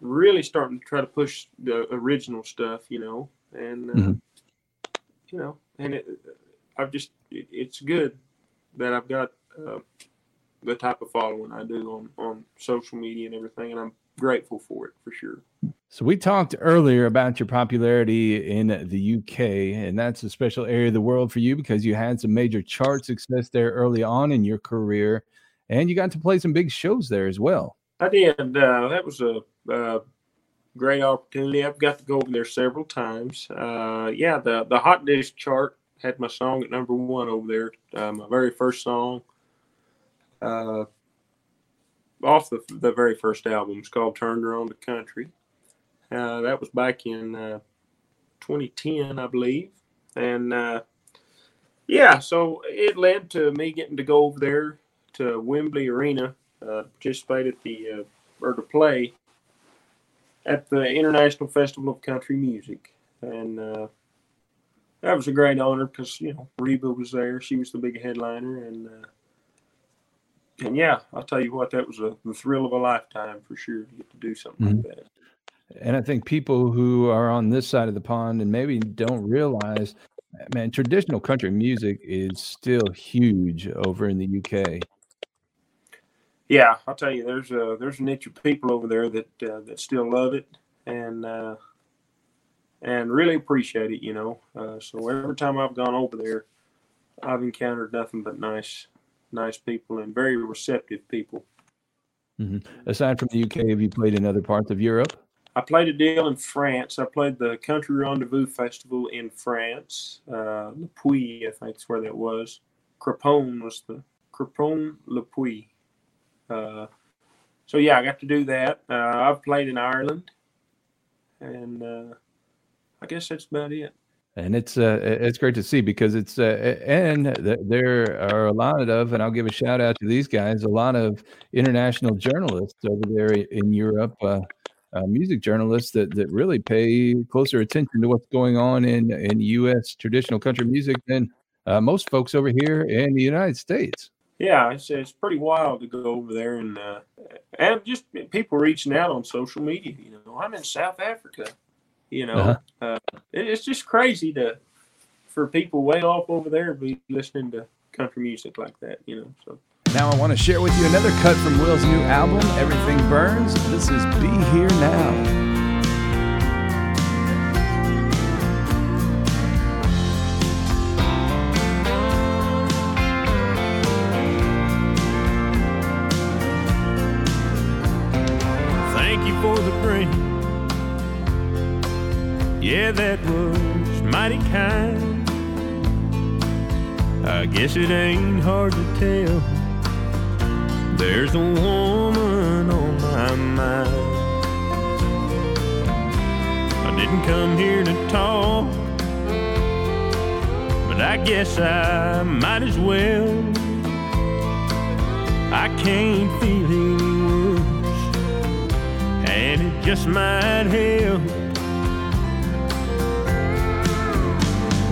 really starting to try to push the original stuff, you know, and uh, Mhm. you know, and it, I've just it, it's good that I've got uh, the type of following I do on on social media and everything, and I'm grateful for it for sure. So we talked earlier about your popularity in the UK, and that's a special area of the world for you because you had some major chart success there early on in your career, and you got to play some big shows there as well. I did. Uh, that was a uh, great opportunity. I've got to go over there several times. Uh, yeah, the the Hotdisc chart had my song at number one over there. Uh, my very first song, uh, off the the very first album, it's called "Turned Around the Country." Uh, that was back in uh, 2010, I believe, and uh, yeah, so it led to me getting to go over there to Wembley Arena uh, participate at the uh, or to play at the International Festival of Country Music, and uh, that was a great honor because you know Reba was there; she was the big headliner, and uh, and yeah, I'll tell you what, that was a the thrill of a lifetime for sure to get to do something Mhm. like that. And I think people who are on this side of the pond and maybe don't realize, man, traditional country music is still huge over in the UK. Yeah, I'll tell you, there's a there's a niche of people over there that uh, that still love it and uh, and really appreciate it. You know, uh, so every time I've gone over there, I've encountered nothing but nice nice people and very receptive people. Aside from the UK, have you played in other parts of Europe? I played a deal in France. I played the Country Rendezvous Festival in France. Uh, Le Puy, I think is where that was. Craponne was the Craponne Le Puy. Uh, so yeah, I got to do that. Uh, I've played in Ireland, and uh, I guess that's about it. And it's uh, it's great to see because it's uh, and th- there are a lot of, and I'll give a shout out to these guys, a lot of international journalists over there in Europe, uh, uh, music journalists that that really pay closer attention to what's going on in in U.S. traditional country music than uh, most folks over here in the United States. Yeah, it's, it's pretty wild to go over there and uh, and just people reaching out on social media. You know, I'm in South Africa. You know, Uh-huh. uh, it, it's just crazy to for people way off over there be listening to country music like that. You know, so Now I want to share with you another cut from Will's new album, Everything Burns. This is Be Here Now. Thank you for the rain. Yeah, that was mighty kind. I guess it ain't hard to tell. There's a woman on my mind. I didn't come here to talk, but I guess I might as well. I can't feel any worse and it just might help.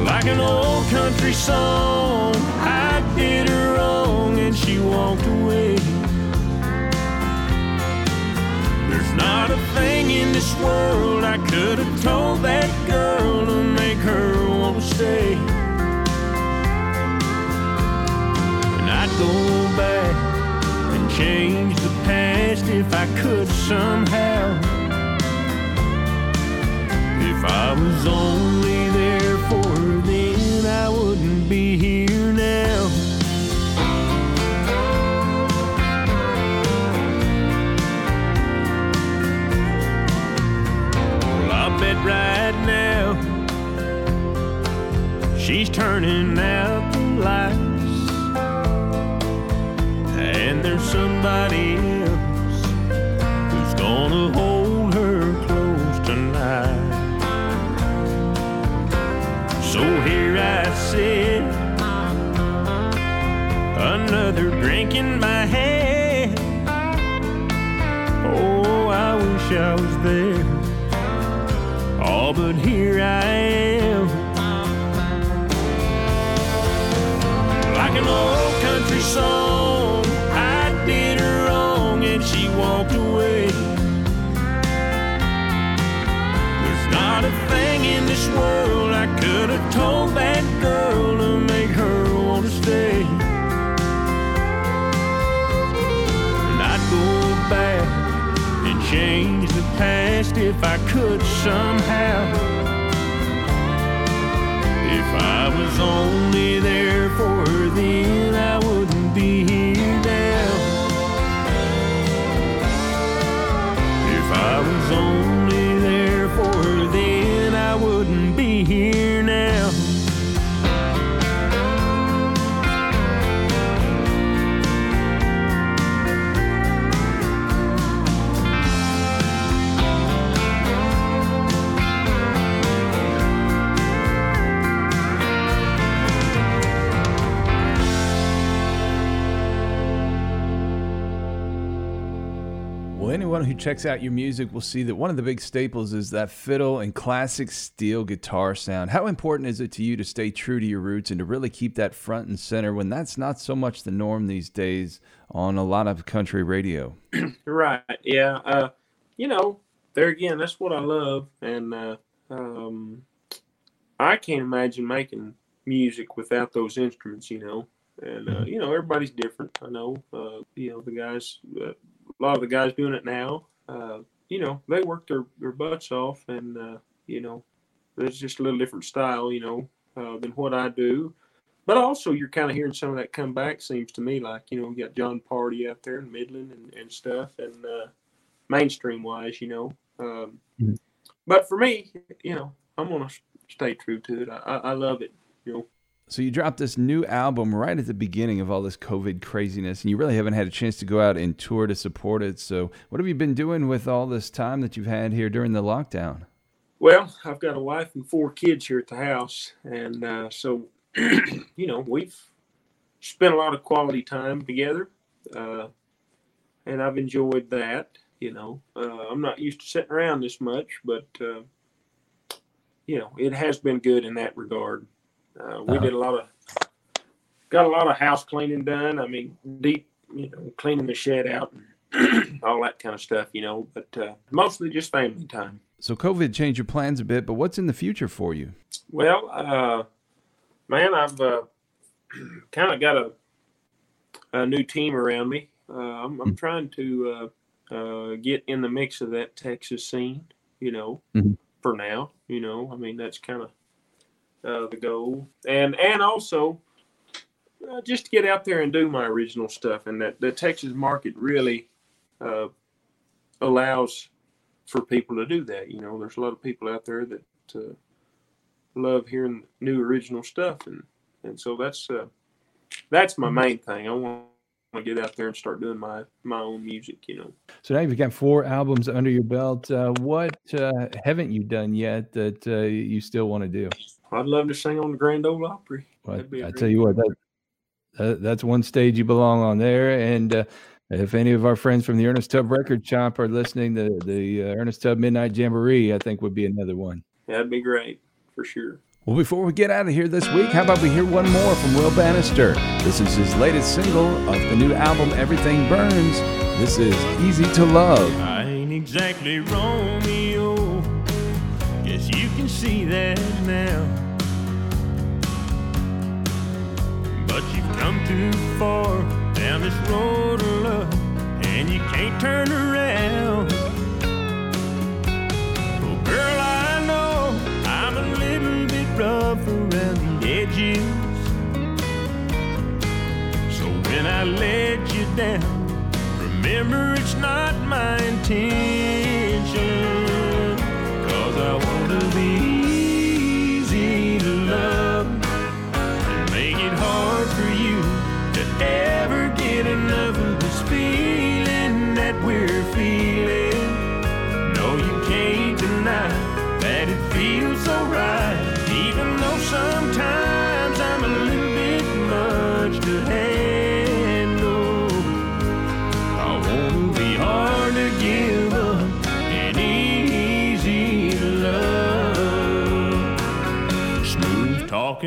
Like an old country song, I did her wrong and she walked away. Not a thing in this world I could have told that girl to make her want to stay. And I'd go back and change the past if I could somehow. If I was only she's turning out the lights and there's somebody else who's gonna hold her close tonight. So here I sit, another drink in my hand. Oh, I wish I was there. Oh, but here I am. Old country song. I did her wrong and she walked away. There's not a thing in this world I could have told that girl to make her want to stay. And I'd go back and change the past if I could somehow. I was only there for her anyone who checks out your music will see that one of the big staples is that fiddle and classic steel guitar sound. How important is it to you to stay true to your roots and to really keep that front and center when that's not so much the norm these days on a lot of country radio? right. Yeah. Uh, you know, there again, that's what I love, and uh, um, I can't imagine making music without those instruments. You know, and uh, you know everybody's different. I know. Uh, you know the guys. Uh, a lot of the guys doing it now, uh, you know, they work their, their butts off, and uh, you know, there's just a little different style, you know, uh, than what I do. But also, you're kind of hearing some of that come back. Seems to me like you know, you got Jon Pardi out there in Midland and, and stuff, and uh, mainstream wise, you know. Um, mm-hmm. But for me, you know, I'm gonna stay true to it. I, I love it, you know. So you dropped this new album right at the beginning of all this COVID craziness, and you really haven't had a chance to go out and tour to support it. So what have you been doing with all this time that you've had here during the lockdown? Well, I've got a wife and four kids here at the house, and uh, so you know we've spent a lot of quality time together, uh, and I've enjoyed that. You know, uh, I'm not used to sitting around this much, but uh, you know it has been good in that regard. Uh, we uh-huh. did a lot of got a lot of house cleaning done. I mean, deep, you know, cleaning the shed out and all that kind of stuff, you know. But uh, mostly just family time. So COVID changed your plans a bit, but what's in the future for you? Well, uh, man, I've uh, kind of got a a new team around me. Uh, I'm, I'm, hmm. trying to uh, uh, get in the mix of that Texas scene, you know, mm-hmm. for now. You know, I mean, that's kind of uh, the goal, and and also uh, just to get out there and do my original stuff. And that the Texas market really uh, allows for people to do that. You know, there's a lot of people out there that uh, love hearing new original stuff, and and so that's uh, that's my main thing. I want to get out there and start doing my my own music. You know. So now you've got four albums under your belt. Uh, what uh, haven't you done yet that you still want to do? I'd love to sing on the Grand Ole Opry. Well, I tell you what, that, that, that's one stage you belong on there. And uh, if any of our friends from the Ernest Tubb Record Shop are listening, the the uh, Ernest Tubb Midnight Jamboree, I think would be another one. That'd be great for sure. Well, before we get out of here this week, how about we hear one more from Will Banister? This is his latest single of the new album, Everything Burns. This is Easy to Love. I ain't exactly Romeo. See that now. But you've come too far down this road of love, and you can't turn around. Oh, girl, I know I'm a little bit rough around the edges. So when I let you down, remember it's not my intention.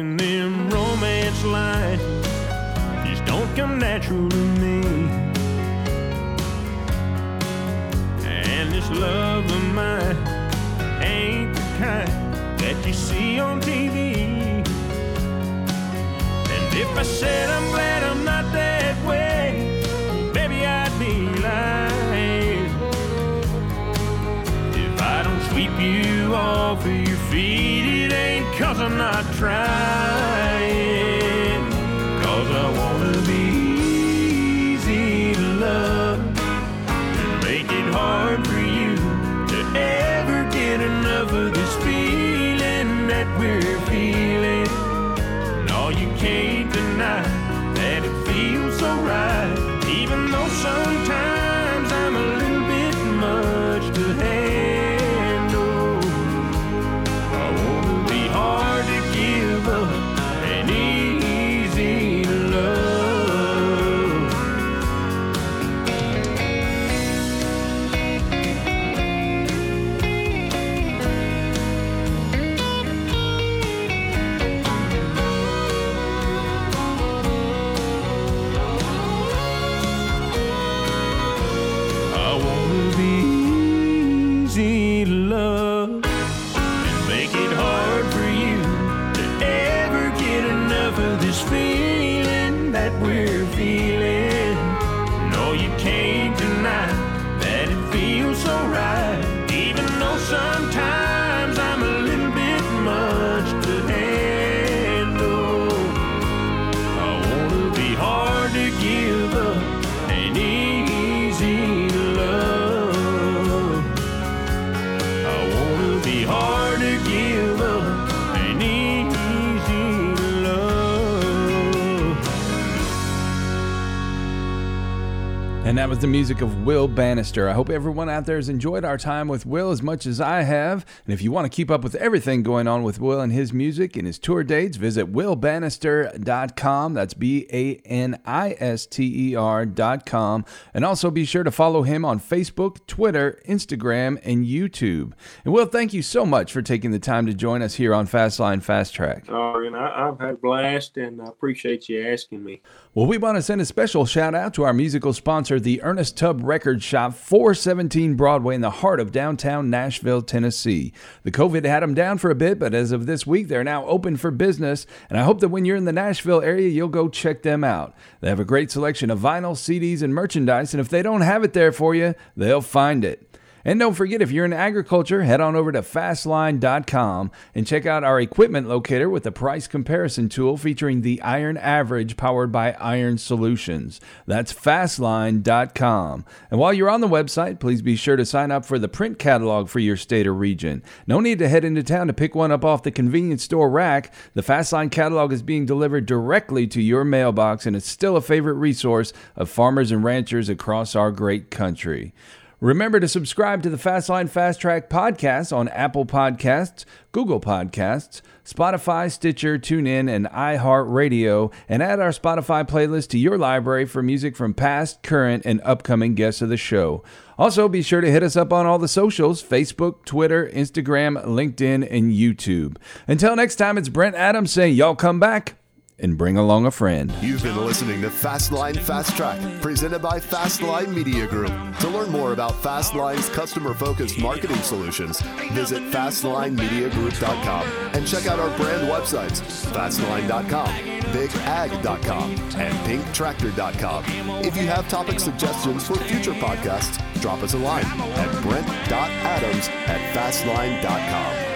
Talking them romance lines just don't come natural to me. And this love of mine ain't the kind that you see on TV. And if I said I'm glad I'm not that way, baby, I'd be lying. If I don't sweep you off of your feet it ain't Cause I'm not trying. That it feels so right. Even though sometimes was the music of Will Banister. I hope everyone out there has enjoyed our time with Will as much as I have. And if you want to keep up with everything going on with Will and his music and his tour dates, visit willbanister.com. That's B A N I S T E R.com. And also be sure to follow him on Facebook, Twitter, Instagram, and YouTube. And Will, thank you so much for taking the time to join us here on Fastline Fast Track. Oh, and I, I've had a blast, and I appreciate you asking me. Well, we want to send a special shout out to our musical sponsor, the Ernest Tubb Record Shop, 417 Broadway in the heart of downtown Nashville, Tennessee. The COVID had them down for a bit, but as of this week, they're now open for business, and I hope that when you're in the Nashville area, you'll go check them out. They have a great selection of vinyl, CDs, and merchandise, and if they don't have it there for you, they'll find it. And don't forget, if you're in agriculture, head on over to fastline.com and check out our equipment locator with the price comparison tool featuring the Iron Average powered by Iron Solutions. That's fastline.com. And while you're on the website, please be sure to sign up for the print catalog for your state or region. No need to head into town to pick one up off the convenience store rack. The Fastline catalog is being delivered directly to your mailbox and it's still a favorite resource of farmers and ranchers across our great country. Remember to subscribe to the Fastline Fast Track podcast on Apple Podcasts, Google Podcasts, Spotify, Stitcher, TuneIn, and iHeartRadio, and add our Spotify playlist to your library for music from past, current, and upcoming guests of the show. Also, be sure to hit us up on all the socials Facebook, Twitter, Instagram, LinkedIn, and YouTube. Until next time, it's Brent Adams saying, Y'all come back and bring along a friend. You've been listening to Fastline Fast Track, presented by Fastline Media Group. To learn more about Fastline's customer focused marketing solutions, visit FastlineMediaGroup.com and check out our brand websites Fastline.com, BigAg.com, and PinkTractor.com. If you have topic suggestions for future podcasts, drop us a line at Brent.Adams at Fastline.com.